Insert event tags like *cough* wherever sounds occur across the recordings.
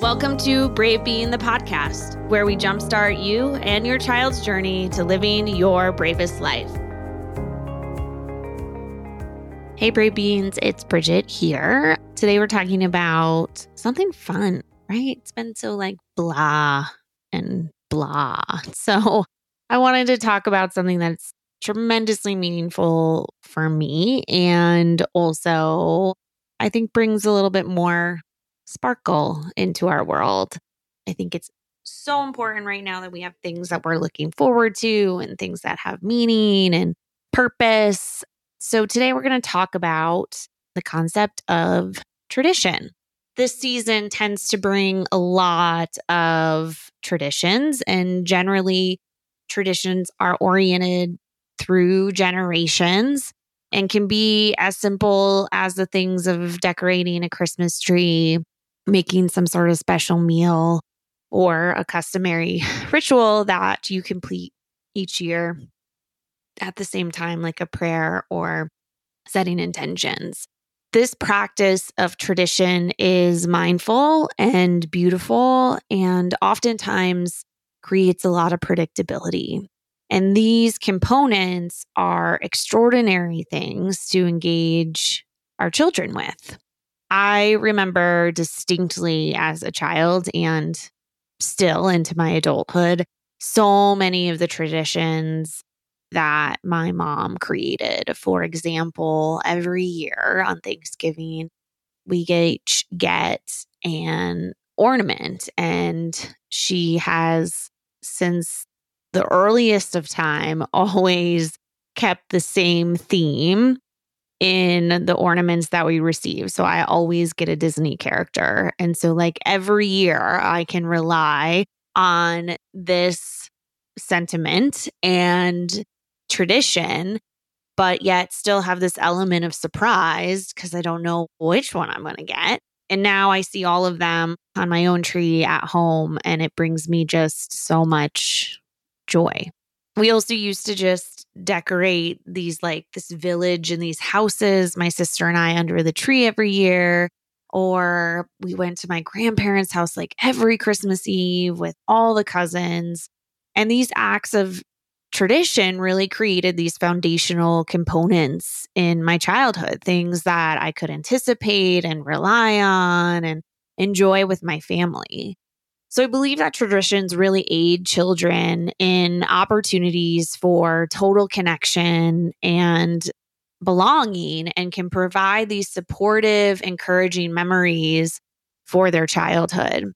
Welcome to Brave Being the podcast, where we jumpstart you and your child's journey to living your bravest life. Hey, Brave Beans, it's Bridget here. Today we're talking about something fun, right? It's been so like blah and blah. *laughs* So I wanted to talk about something that's tremendously meaningful for me and also I think brings a little bit more sparkle into our world. I think it's so important right now that we have things that we're looking forward to and things that have meaning and purpose. So, today we're going to talk about the concept of tradition. This season tends to bring a lot of traditions, and generally, traditions are oriented through generations and can be as simple as the things of decorating a Christmas tree making some sort of special meal or a customary *laughs* ritual that you complete each year at the same time, like a prayer or setting intentions. This practice of tradition is mindful and beautiful and oftentimes creates a lot of predictability. And these components are extraordinary things to engage our children with. I remember distinctly as a child and still into my adulthood, so many of the traditions that my mom created. For example, every year on Thanksgiving, we get, get an ornament, and she has since the earliest of time *laughs* always kept the same theme in the ornaments that we receive. So I always get a Disney character. And so, like, every year I can rely on this sentiment and tradition, but yet still have this element of surprise because I don't know which one I'm going to get. And now I see all of them on my own tree at home, and it brings me just so much joy. We also used to just decorate these like this village and these houses, my sister and I under the tree every year. Or we went to my grandparents' house like every Christmas Eve with all the cousins. And these acts of tradition really created these foundational components in my childhood, things that I could anticipate and rely on and enjoy with my family. So I believe that traditions really aid children in opportunities for total connection and belonging and can provide these supportive, encouraging memories for their childhood.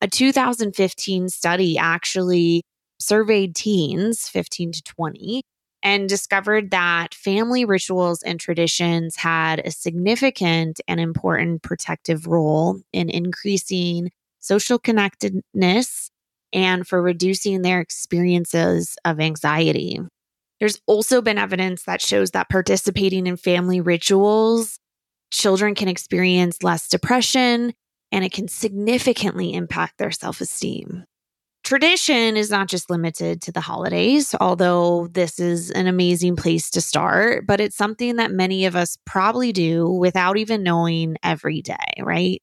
A 2015 study actually surveyed teens, 15 to 20, and discovered that family rituals and traditions had a significant and important protective role in increasing social connectedness, and for reducing their experiences of anxiety. There's also been evidence that shows that participating in family rituals, children can experience less depression and it can significantly impact their self esteem. Tradition is not just limited to the holidays, although this is an amazing place to start, but it's something that many of us probably do without even knowing every day, right?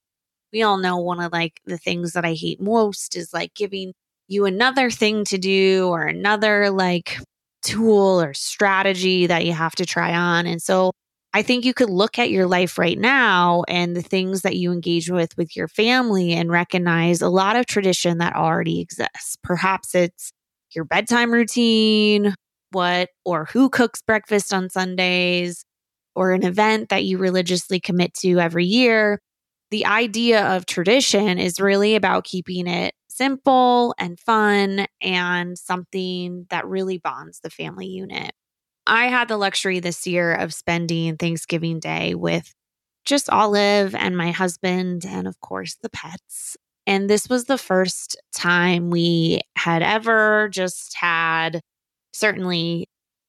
We all know one of like the things that I hate most is like giving you another thing to do or another like tool or strategy that you have to try on. And so I think you could look at your life right now and the things that you engage with with your family and recognize a lot of tradition that already exists. Perhaps it's your bedtime routine, what or who cooks breakfast on Sundays, or an event that you religiously commit to every year the idea of tradition is really about keeping it simple and fun and something that really bonds the family unit. I had the luxury this year of spending Thanksgiving Day with just Olive and my husband, and of course, the pets. And this was the first time we had ever just had, certainly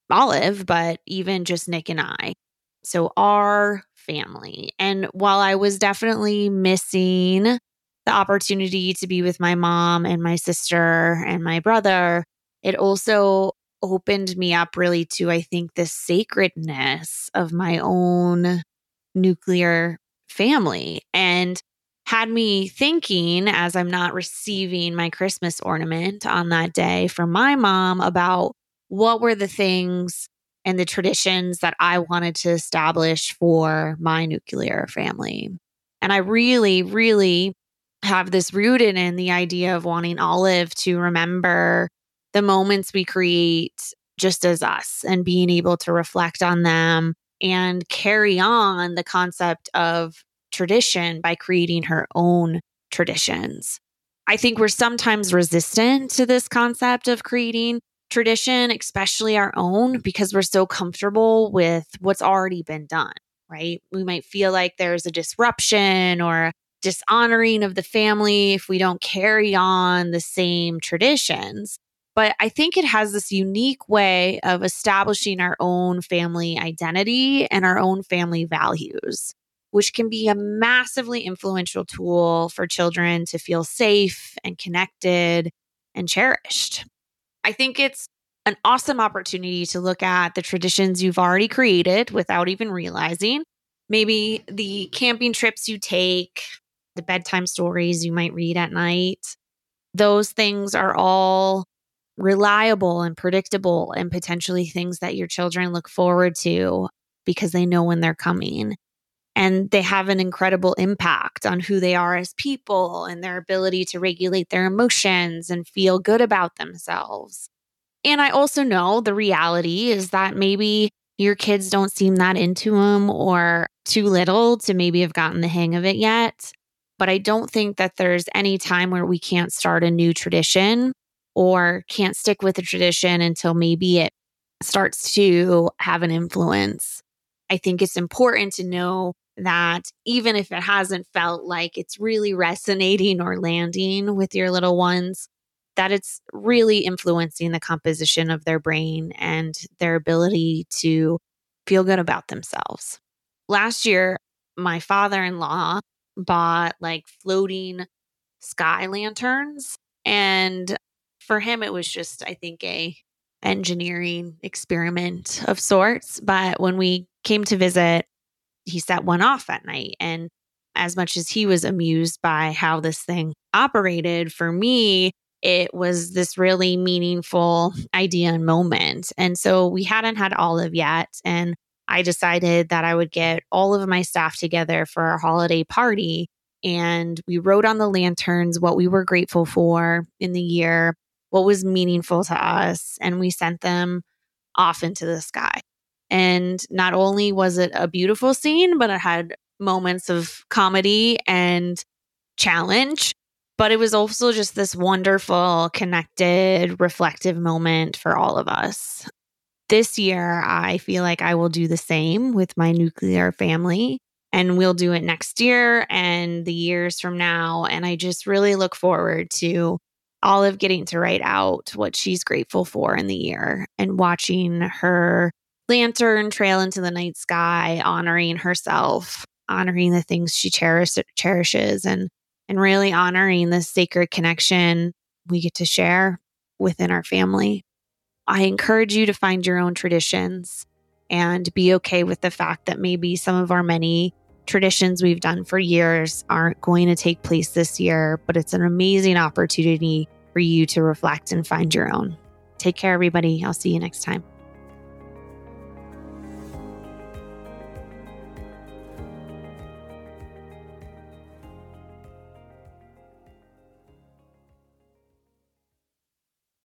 Olive, but even just Nick and I. So, our family. And while I was definitely missing the opportunity to be with my mom and my sister and my brother, it also opened me up really to, I think, the sacredness of my own nuclear family. And had me thinking as I'm not receiving my Christmas ornament on that day from my mom about what were the things and the traditions that I wanted to establish for my nuclear family. And I really, really have this rooted in the idea of wanting Olive to remember the moments we create just as us and being able to reflect on them and carry on the concept of tradition by creating her own traditions. I think we're sometimes resistant to this concept of creating tradition, especially our own, mm-hmm. because we're so comfortable with what's already been done, right? We might feel mm-hmm. like there's a disruption or dishonoring of the family if we don't carry on the same traditions. But I think it has this unique way of establishing our own family identity and our own family values, which can be a massively influential tool for children to feel safe and connected and cherished. I think it's an awesome opportunity to look at the traditions you've already created without even realizing. Maybe the camping trips you take, the bedtime stories you might read at night. Those things are all reliable and predictable and potentially things that your children look forward to because they know when they're coming. And they have an incredible impact on who they are as people and their ability to regulate their emotions and feel good about themselves. And I also know the reality is that maybe your kids don't seem that into them or too little to maybe have gotten the hang of it yet. But I don't think that there's any time where we can't start a new tradition or can't stick with a tradition until maybe it starts to have an influence. I think it's important to know that even if it hasn't felt like it's really resonating or landing with your little ones, that it's really influencing the composition of their brain and their ability to feel good about themselves. Last year, my father in law bought like floating sky lanterns and for him it was just i think a engineering experiment of sorts but when we came to visit he set one off at night and as much as he was amused by how this thing operated for me it was this really meaningful idea and moment and so we hadn't had olive yet and I decided that I would get all of my staff together for our holiday party. And we wrote on the lanterns what we were grateful for in the year, what was meaningful to us. And we sent them off into the sky. And not only was it a beautiful scene, but it had moments of comedy and challenge. But it was also just this wonderful, connected, reflective moment for all of us this year, I feel like I will do the same with my nuclear family. And we'll do it next year and the years from now. And I just really look forward to Olive getting to write out what she's grateful for in the year and watching her lantern trail into the night sky, honoring herself, honoring the things she cherish, cherishes, and and really honoring the sacred connection we get to share within our family. I encourage you to find your own traditions and be okay with the fact that maybe some of our many traditions we've done for years aren't going to take place this year, but it's an amazing opportunity for you to reflect and find your own. Take care, everybody. I'll see you next time.